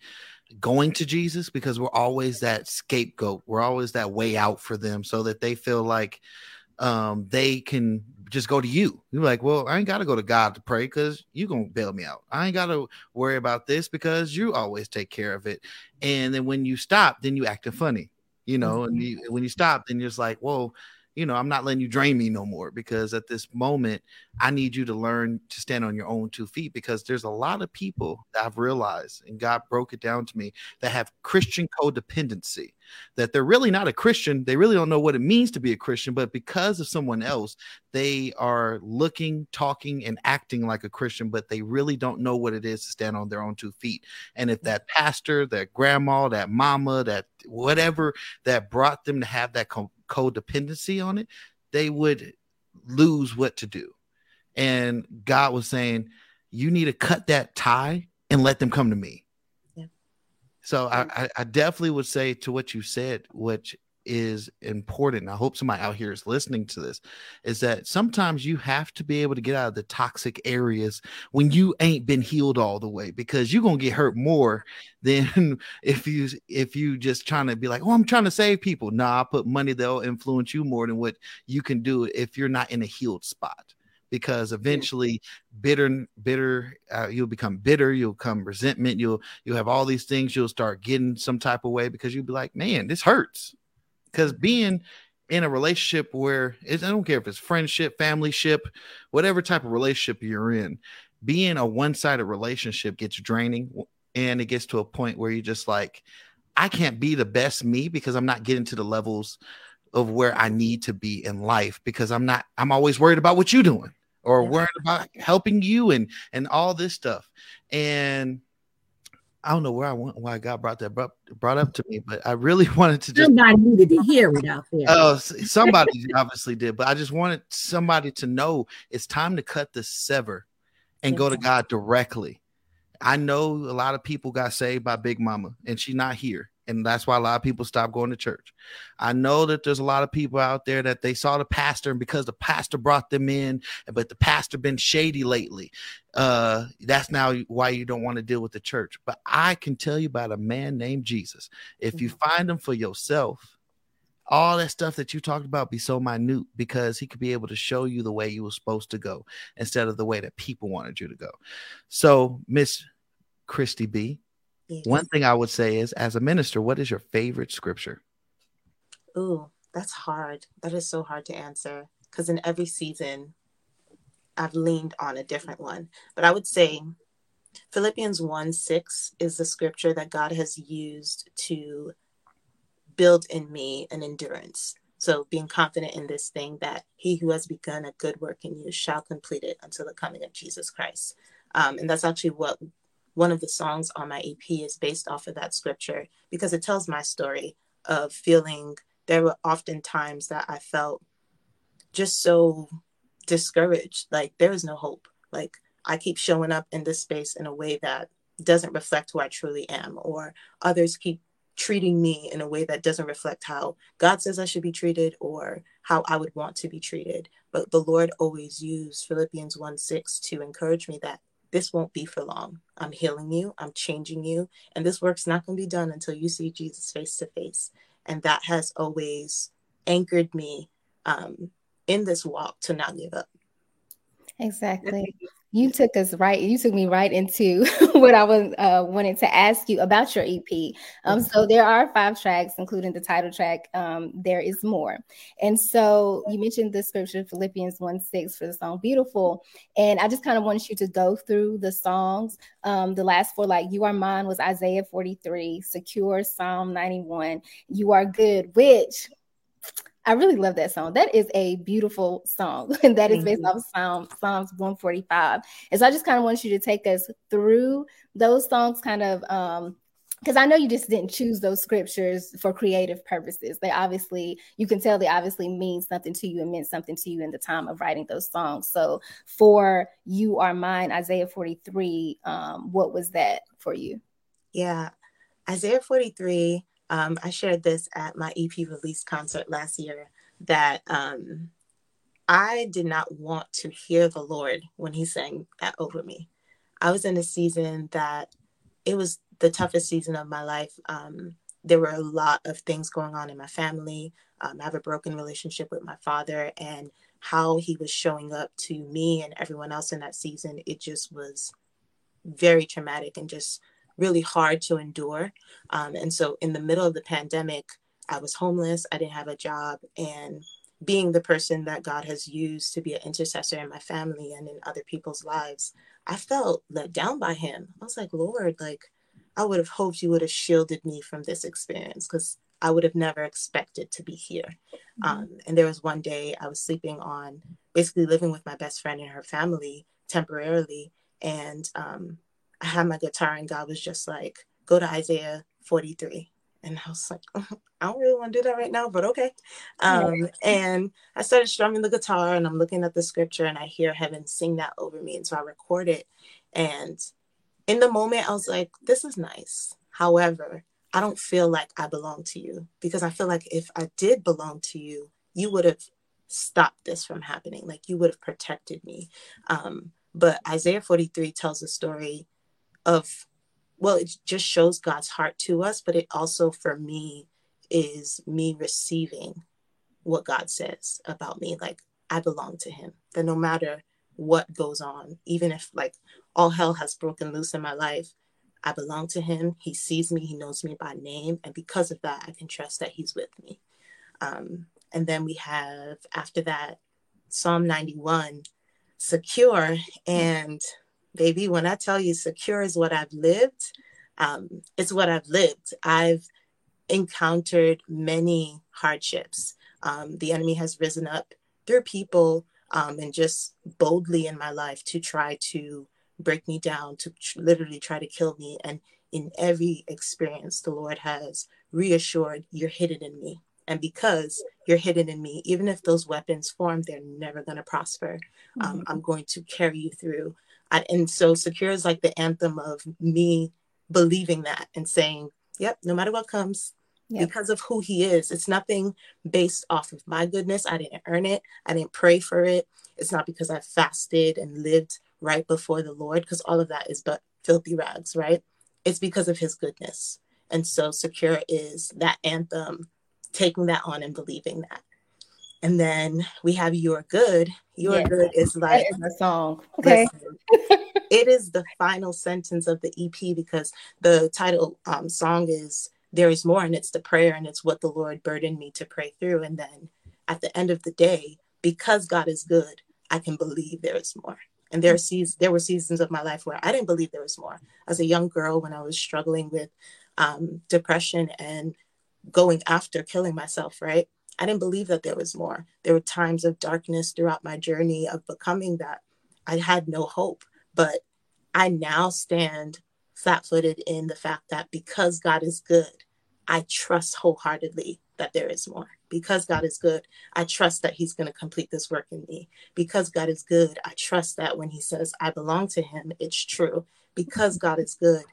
going to Jesus because we're always that scapegoat. We're always that way out for them so that they feel like um they can just go to you. You're like, well, I ain't got to go to God to pray because you gonna bail me out. I ain't got to worry about this because you always take care of it. And then when you stop, then you acting funny, you know. Mm-hmm. And you, when you stop, then you're just like, whoa, you know, I'm not letting you drain me no more because at this moment, I need you to learn to stand on your own two feet because there's a lot of people that I've realized, and God broke it down to me, that have Christian codependency, that they're really not a Christian. They really don't know what it means to be a Christian, but because of someone else, they are looking, talking, and acting like a Christian, but they really don't know what it is to stand on their own two feet. And if that pastor, that grandma, that mama, that whatever that brought them to have that codependency on it, they would lose what to do. And God was saying, you need to cut that tie and let them come to me. Yeah. So I, mm-hmm. I definitely would say to what you said, which is important. I hope somebody out here is listening to this. Is that sometimes you have to be able to get out of the toxic areas when you ain't been healed all the way because you're gonna get hurt more (laughs) than if you if you just trying to be like, oh, I'm trying to save people. Nah, I put money that'll influence you more than what you can do if you're not in a healed spot because eventually bitter bitter uh, you'll become bitter you'll come resentment you'll you'll have all these things you'll start getting some type of way because you'll be like man this hurts because being in a relationship where I don't care if it's friendship, family ship, whatever type of relationship you're in, being a one sided relationship gets draining and it gets to a point where you're just like, I can't be the best me because I'm not getting to the levels of where I need to be in life because I'm not, I'm always worried about what you're doing or worried about helping you and and all this stuff. And I don't know where I went, why God brought that brought, brought up to me, but I really (laughs) wanted to just somebody needed to hear it out there. Oh, uh, somebody obviously did, but I just wanted somebody to know it's time to cut the sever and go to God directly. I know a lot of people got saved by Big Mama, and she's not here and that's why a lot of people stop going to church. I know that there's a lot of people out there that they saw the pastor, and because the pastor brought them in, but the pastor been shady lately, uh, that's now why you don't want to deal with the church. But I can tell you about a man named Jesus. If you mm-hmm. find him for yourself, all that stuff that you talked about be so minute because he could be able to show you the way you were supposed to go instead of the way that people wanted you to go. So, Miss Christy B, yes. one thing I would say is as a minister, what is your favorite scripture? Ooh, that's hard. That is so hard to answer because in every season, I've leaned on a different one. But I would say Philippians 1 6 is the scripture that God has used to build in me an endurance. So being confident in this thing that he who has begun a good work in you shall complete it until the coming of Jesus Christ. Um, and that's actually what one of the songs on my EP is based off of that scripture because it tells my story of feeling there were often times that I felt just so discouraged. Like there is no hope. Like I keep showing up in this space in a way that doesn't reflect who I truly am, or others keep treating me in a way that doesn't reflect how God says I should be treated or how I would want to be treated. But the Lord always used Philippians 1 6 to encourage me that this won't be for long. I'm healing you, I'm changing you, and this work's not going to be done until you see Jesus face to face. And that has always anchored me um, in this walk to not give up. Exactly you took us right you took me right into (laughs) what i was uh, wanting to ask you about your ep um, so there are five tracks including the title track um, there is more. And so you mentioned the scripture philippians 1 6 for the song beautiful. And i just kind of wanted you to go through the songs. Um, the last four like you are mine was isaiah 43 secure psalm 91 you are good which I really love that song. That is a beautiful song. (laughs) And that is based mm-hmm. off Psalm, Psalms 145. And so I just kind of want you to take us through those songs, kind of um, because I know you just didn't choose those scriptures for creative purposes. They obviously, you can tell they obviously mean something to you and meant something to you in the time of writing those songs. So for You Are Mine, Isaiah 43, um, what was that for you? Yeah, Isaiah 43 um, I shared this at my EP release concert last year that um, I did not want to hear the Lord when He sang that over me. I was in a season that it was the toughest season of my life. Um, there were a lot of things going on in my family. Um, I have a broken relationship with my father, and how he was showing up to me and everyone else in that season, it just was very traumatic and just really hard to endure. Um, and so, in the middle of the pandemic, I was homeless, I didn't have a job, and being the person that God has used to be an intercessor in my family and in other people's lives, I felt let down by Him. I was like, Lord, like, I would have hoped you would have shielded me from this experience because I would have never expected to be here. Mm-hmm. Um, and there was one day I was sleeping on, basically living with my best friend and her family temporarily. And um, I had my guitar and God was just like, go to Isaiah 43. And I was like, (laughs) I don't really want to do that right now, but okay. Um, (laughs) and I started strumming the guitar and I'm looking at the scripture and I hear heaven sing that over me. And so I record it. And in the moment, I was like, this is nice. However, I don't feel like I belong to you because I feel like if I did belong to you, you would have stopped this from happening. Like you would have protected me. Um, but Isaiah 43 tells a story of well it just shows god's heart to us but it also for me is me receiving what god says about me. Like i belong to him. That no matter what goes on even if like all hell has broken loose in my life i belong to him. He sees me. He knows me by name. And because of that i can trust that he's with me. Um, and then we have after that psalm 91 secure and baby, when I tell you secure is what I've lived, um, it's what I've lived. I've encountered many hardships. Um, the enemy has risen up through people um, and just boldly in my life to try to break me down, to tr- literally try to kill me. And in every experience, the Lord has reassured, You're hidden in me. And because you're hidden in me, even if those weapons form, they're never going to prosper. Um, mm-hmm. I'm going to carry you through. I, and so secure is like the anthem of me believing that and saying, yep, no matter what comes, yep. because of who he is. It's nothing based off of my goodness. I didn't earn it. I didn't pray for it. It's not because I fasted and lived right before the Lord, because all of that is but filthy rags, right? It's because of his goodness. And so secure is that anthem taking that on and believing that. And then we have You're Good. You're Yes. Good is like That is a song. Okay. Listen, (laughs) it is the final sentence of the EP because the title um, song is There is More, and it's the prayer, and it's what the Lord burdened me to pray through. And then at the end of the day, because God is good, I can believe there is more. And there, are seas- there were seasons of my life where I didn't believe there was more. As a young girl, when I was struggling with um, depression and going after killing myself, right? I didn't believe that there was more. There were times of darkness throughout my journey of becoming that. I had no hope, but I now stand flat footed in the fact that because God is good, I trust wholeheartedly that there is more. Because God is good, I trust that He's going to complete this work in me. Because God is good, I trust that when He says I belong to Him, it's true. Because God is good,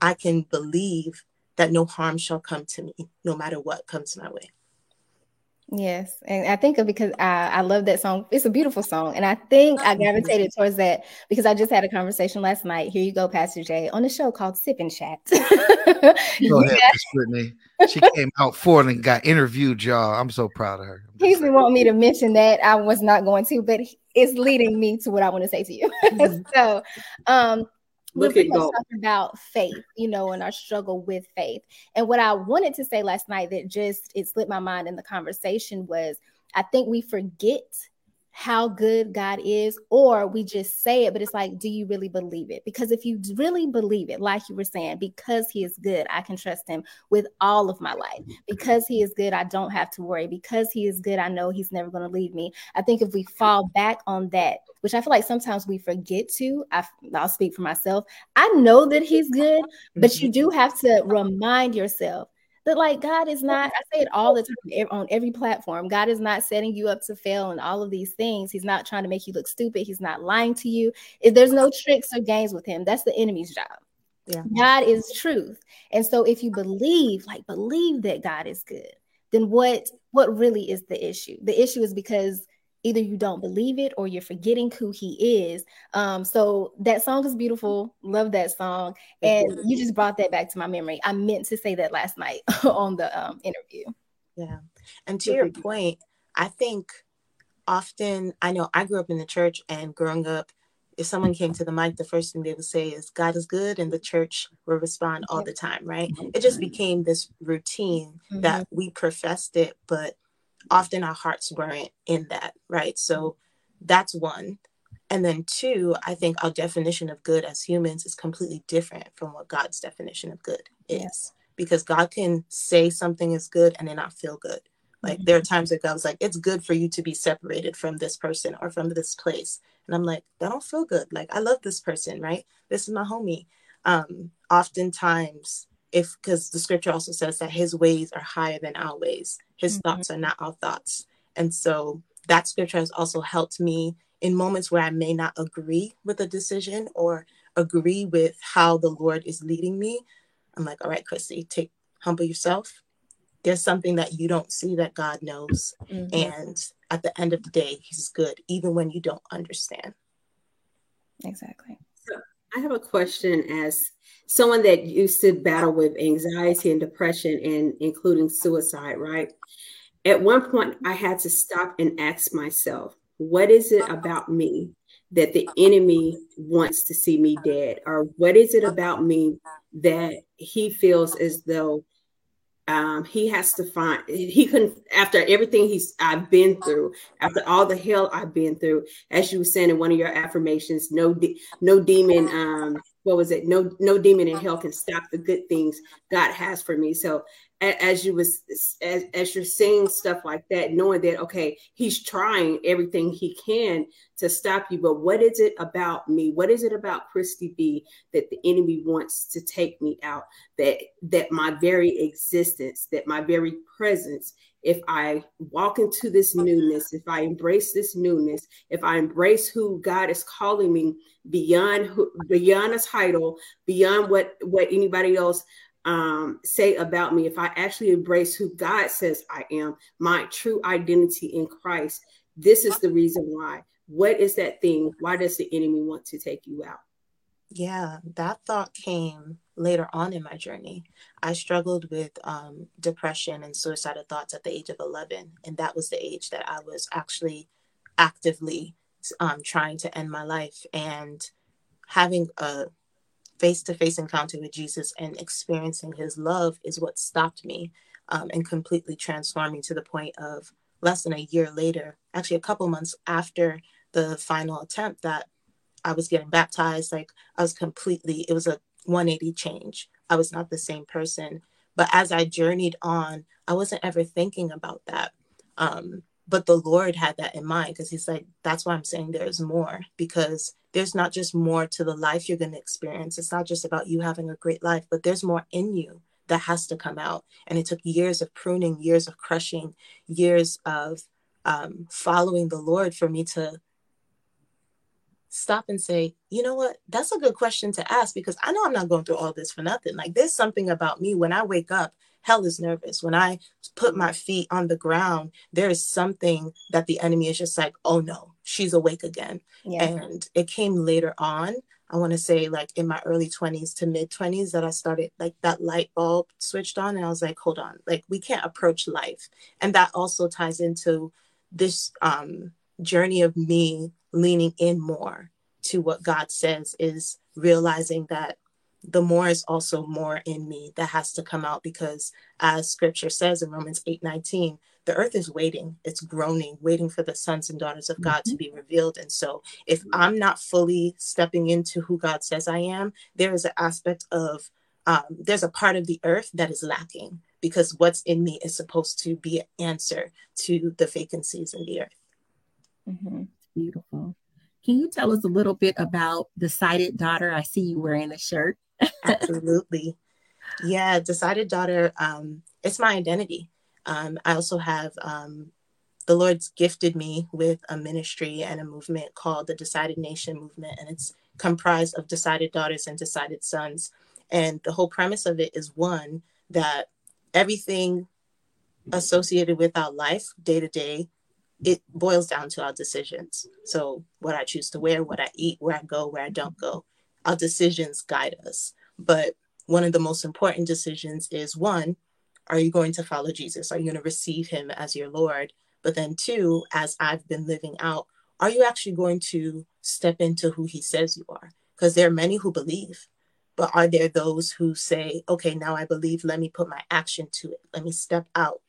I can believe that no harm shall come to me, no matter what comes my way. Yes, and I think of because I, I love that song. It's a beautiful song, and I think I gravitated towards that because I just had a conversation last night. Here you go, Pastor Jay, on a show called Sip and Chat. (laughs) Go ahead, Yeah. Miss Brittany. She came out for it and got interviewed, y'all. I'm so proud of her. He's been wanting me to mention that. I was not going to, but it's leading me to what I want to say to you. (laughs) so, um, we're Look pretty much talking about faith, you know, and our struggle with faith. And what I wanted to say last night that just it slipped my mind in the conversation was I think we forget how good God is, or we just say it, but it's like, do you really believe it? Because if you really believe it, like you were saying, because He is good, I can trust Him with all of my life. Because He is good, I don't have to worry. Because He is good, I know He's never going to leave me. I think if we fall back on that, which I feel like sometimes we forget to, I, I'll speak for myself. I know that He's good, mm-hmm. but you do have to remind yourself that like God is not, I say it all the (laughs) time on every platform. God is not setting you up to fail and all of these things. He's not trying to make you look stupid. He's not lying to you. If there's no tricks or games with him, that's the enemy's job. Yeah. God is truth. And so if you believe, like believe that God is good, then what what really is the issue? The issue is because either you don't believe it or you're forgetting who he is. Um, so that song is beautiful. Love that song. And you just brought that back to my memory. I meant to say that last night (laughs) on the um, interview. Yeah. And to your point, I think often, I know I grew up in the church and growing up, if someone came to the mic, the first thing they would say is, God is good, and the church will respond all the time, right? It just became this routine that we professed it, but often our hearts weren't in that, right? So that's one. And then two, I think our definition of good as humans is completely different from what God's definition of good is. Because God can say something is good and then not feel good. Like there are times that God was like, it's good for you to be separated from this person or from this place. And I'm like, that don't feel good. Like I love this person, right? This is my homie. Um, oftentimes, if because the scripture also says that his ways are higher than our ways, his thoughts are not our thoughts. And so that scripture has also helped me in moments where I may not agree with a decision or agree with how the Lord is leading me. I'm like, all right, Chrissy, take humble yourself. There's something that you don't see that God knows. Mhm. And at the end of the day, He's good, even when you don't understand. Exactly. So I have a question as someone that used to battle with anxiety and depression and including suicide, right? At one point, I had to stop and ask myself, what is it about me that the enemy wants to see me dead? Or what is it about me that he feels as though um, he has to find he couldn't after everything he's I've been through, after all the hell I've been through, as you were saying in one of your affirmations, no de- no demon um what was it? No no demon in uh-huh. hell can stop the good things God has for me. So as you was as, as you're saying stuff like that, knowing that okay, he's trying everything he can to stop you, but what is it about me? What is it about Christy B that the enemy wants to take me out? That that my very existence, that my very presence, if I walk into this newness, if I embrace this newness, if I embrace who God is calling me beyond who, beyond a title, beyond what what anybody else um, say about me, if I actually embrace who God says I am, my true identity in Christ, this is the reason why. What is that thing? Why does the enemy want to take you out? Yeah, that thought came later on in my journey. I struggled with um, depression and suicidal thoughts at the age of 11. And that was the age that I was actually actively um, trying to end my life. And having a face to face encounter with Jesus and experiencing his love is what stopped me um, and completely transformed me to the point of less than a year later, actually, a couple months after the final attempt, that I was getting baptized. Like I was completely, it was a 180 change. I was not the same person. But as I journeyed on, I wasn't ever thinking about that. Um, but the Lord had that in mind because He's like, that's why I'm saying there's more because there's not just more to the life you're going to experience. It's not just about you having a great life, but there's more in you that has to come out. And it took years of pruning, years of crushing, years of um, following the Lord for me to stop and say, you know what? That's a good question to ask because I know I'm not going through all this for nothing. Like there's something about me when I wake up, hell is nervous. When I put my feet on the ground, there is something that the enemy is just like, oh no, she's awake again. Yeah. And it came later on. I want to say like in my early 20s to mid 20s that I started like that light bulb switched on and I was like, hold on, like we can't approach life. And that also ties into this um journey of me leaning in more to what God says is realizing that the more is also more in me that has to come out because as scripture says in Romans 8 19, the earth is waiting, it's groaning, waiting for the sons and daughters of God mm-hmm. to be revealed. And so if I'm not fully stepping into who God says I am, there is an aspect of um, there's a part of the earth that is lacking because what's in me is supposed to be an answer to the vacancies in the earth. Mm-hmm. It's beautiful. Can you tell us a little bit about Decided Daughter? I see you wearing a shirt. Absolutely. Yeah, Decided Daughter, um, it's my identity. Um, I also have um, the Lord's gifted me with a ministry and a movement called the Decided Nation Movement, and it's comprised of decided daughters and decided sons. And the whole premise of it is one that everything associated with our life day to day it boils down to our decisions. So, what I choose to wear, what I eat, where I go, where I don't go, our decisions guide us. But one of the most important decisions is one, are you going to follow Jesus? Are you going to receive him as your Lord? But then, two, as I've been living out, are you actually going to step into who he says you are? Because there are many who believe, but are there those who say, okay, now I believe, let me put my action to it, let me step out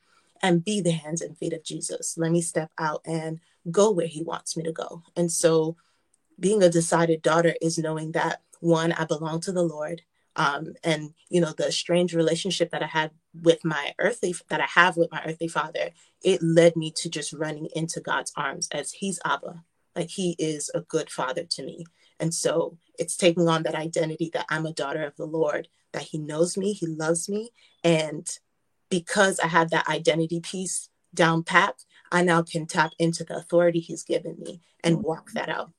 and be the hands and feet of Jesus. Let me step out and go where he wants me to go. And so being a decided daughter is knowing that one, I belong to the Lord. Um, and you know the strange relationship that I had with my earthly that I have with my earthly father, it led me to just running into God's arms as He's Abba, like He is a good father to me. And so it's taking on that identity that I'm a daughter of the Lord, that He knows me, He loves me, and because I have that identity piece down pat, I now can tap into the authority he's given me and mm-hmm. walk that out.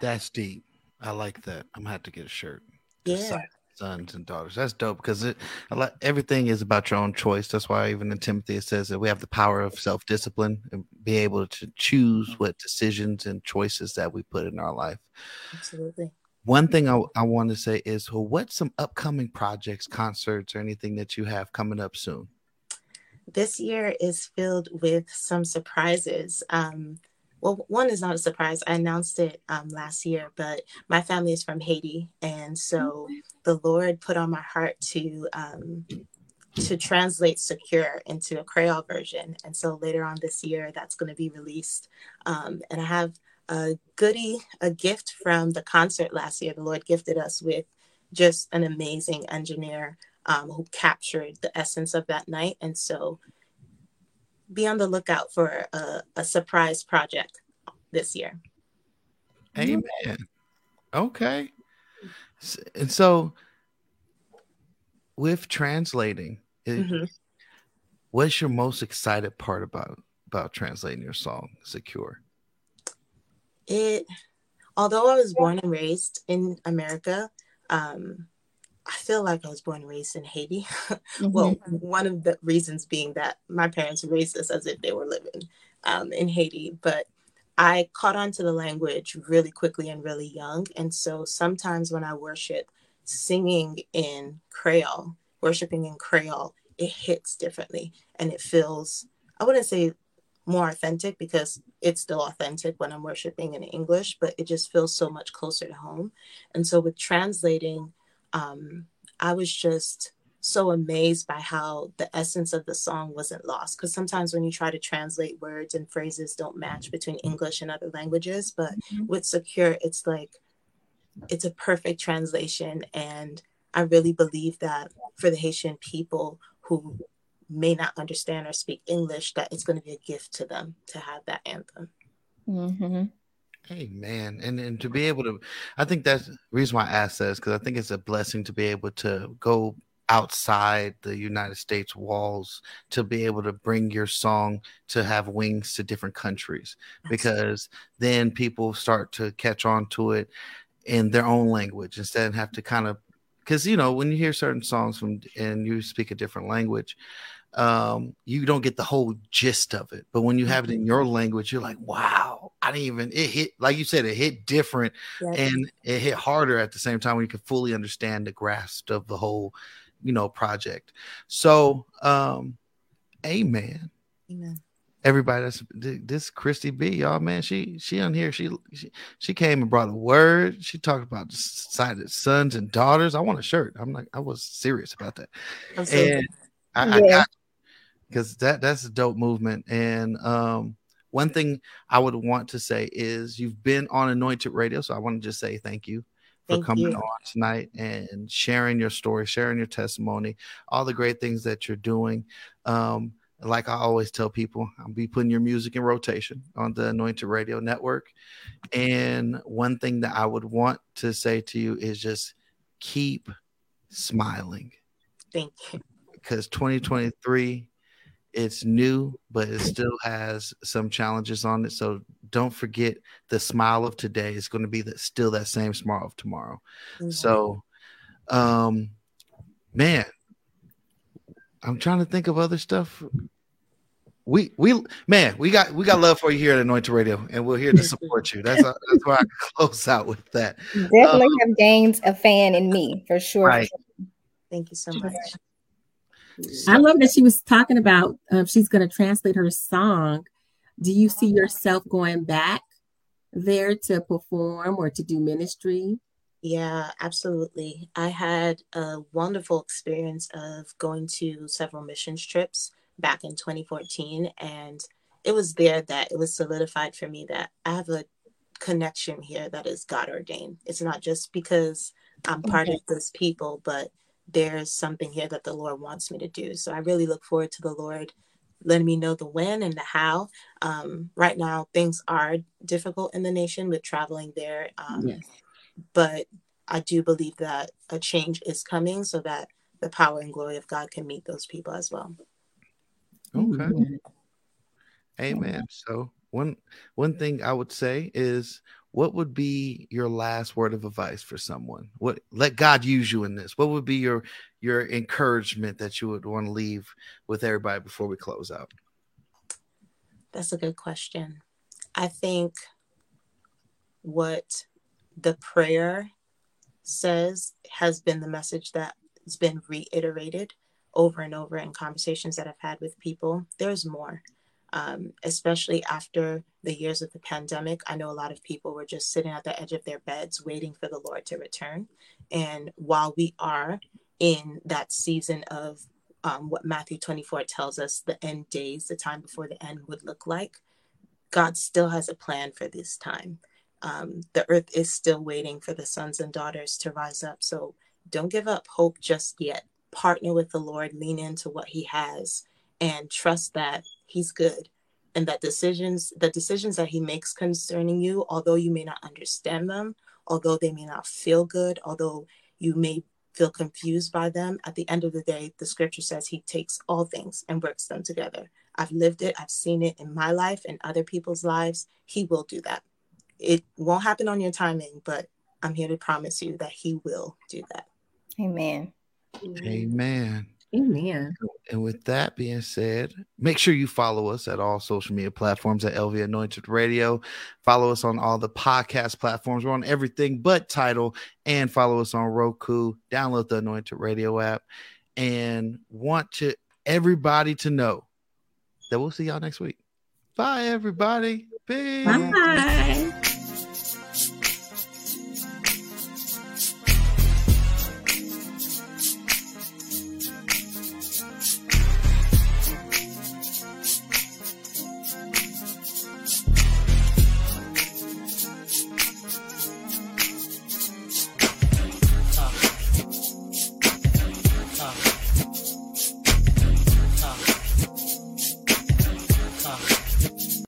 That's deep. I like that. I'm gonna have to get a shirt. Yeah. Sons and daughters. That's dope because it a lot, everything is about your own choice. That's why even in Timothy it says that we have the power of self discipline and be able to choose mm-hmm. what decisions and choices that we put in our life. Absolutely. One thing I, I want to say is, well, what's some upcoming projects, concerts, or anything that you have coming up soon? This year is filled with some surprises. Um, well, one is not a surprise. I announced it um, last year, but my family is from Haiti, and so the Lord put on my heart to um, to translate "Secure" into a Creole version, and so later on this year, that's going to be released. Um, and I have a goodie, a gift from the concert last year. The Lord gifted us with just an amazing engineer um, who captured the essence of that night. And so be on the lookout for a, a surprise project this year. Amen. Okay. And so with translating, it, mm-hmm. what's your most excited part about about translating your song, Secure? It although I was born and raised in America, um, I feel like I was born and raised in Haiti. (laughs) Mm-hmm. well, one of the reasons being that my parents raised us as if they were living um, in Haiti. But I caught on to the language really quickly and really young. And so sometimes when I worship, singing in Creole, worshiping in Creole, it hits differently and it feels, I wouldn't say more authentic because it's still authentic when I'm worshiping in English, but it just feels so much closer to home. And so with translating, um, I was just so amazed by how the essence of the song wasn't lost. Because sometimes when you try to translate words and phrases don't match between English and other languages, but mm-hmm. with Secure, it's like it's a perfect translation. And I really believe that for the Haitian people who may not understand or speak English, that it's going to be a gift to them to have that anthem. Mm-hmm. Hey man, and and to be able to, I think that's the reason why I asked that is because I think it's a blessing to be able to go outside the United States walls to be able to bring your song to have wings to different countries because then people start to catch on to it in their own language instead of have to kind of because you know when you hear certain songs from and you speak a different language um you don't get the whole gist of it. But when you have it in your language you're like wow i didn't even it hit like you said it hit different and it hit harder at the same time when you can fully understand the grasp of the whole you know project. So um amen. Amen. Everybody that's this christy b y'all man she she on here she, she she came and brought a word. She talked about decided sons and daughters. I want a shirt. I'm like i was serious about that. And I, yeah. I got because that that's a dope movement and um one thing i would want to say is you've been on anointed radio so i want to just say thank you for Thank coming you. on tonight and sharing your story, sharing your testimony, all the great things that you're doing. Um, like I always tell people, I'll be putting your music in rotation on the Anointed Radio Network. And one thing that I would want to say to you is just keep smiling. Thank you. Because 2023 it's new, but it still has some challenges on it. So don't forget the smile of today is going to be that still that same smile of tomorrow. Mm-hmm. So, um, man, I'm trying to think of other stuff. We we man, we got we got love for you here at Anointed Radio, and we're here to support you. That's that's why I (laughs) close out with that. Definitely um, have gained a fan in me for sure. Right. Thank you so much. I love that she was talking about um, she's going to translate her song. Do you see yourself going back there to perform or to do ministry? Yeah, absolutely. I had a wonderful experience of going to several missions trips back in 2014. And it was there that it was solidified for me that I have a connection here that is God ordained. It's not just because I'm part okay. of this people, but there's something here that the Lord wants me to do. So I really look forward to the Lord letting me know the when and the how. Um, right now, things are difficult in the nation with traveling there. Um, yes. But I do believe that a change is coming so that the power and glory of God can meet those people as well. Okay. Amen. So one one thing I would say is what would be your last word of advice for someone? What let god use you in this. What would be your your encouragement that you would want to leave with everybody before we close out? That's a good question. I think what the prayer says has been the message that has been reiterated over and over in conversations that i've had with people. There's more um, especially after the years of the pandemic. I know a lot of people were just sitting at the edge of their beds waiting for the Lord to return. And while we are in that season of um, what Matthew 24 tells us the end days, the time before the end would look like, God still has a plan for this time. Um, the earth is still waiting for the sons and daughters to rise up. So don't give up hope just yet. Partner with the Lord, lean into what He has, and trust that he's good. And that decisions the decisions that he makes concerning you although you may not understand them although they may not feel good although you may feel confused by them at the end of the day the scripture says he takes all things and works them together. I've lived it i've seen it in my life and other people's lives. He will do that. It won't happen on your timing but i'm here to promise you that he will do that. Amen. Amen Amen. And with that being said, make sure you follow us at all social media platforms at LV Anointed Radio. Follow us on all the podcast platforms. We're on everything but title and follow us on Roku. Download the Anointed Radio app and want to everybody to know that we'll see y'all next week. Bye, everybody. Peace. Bye.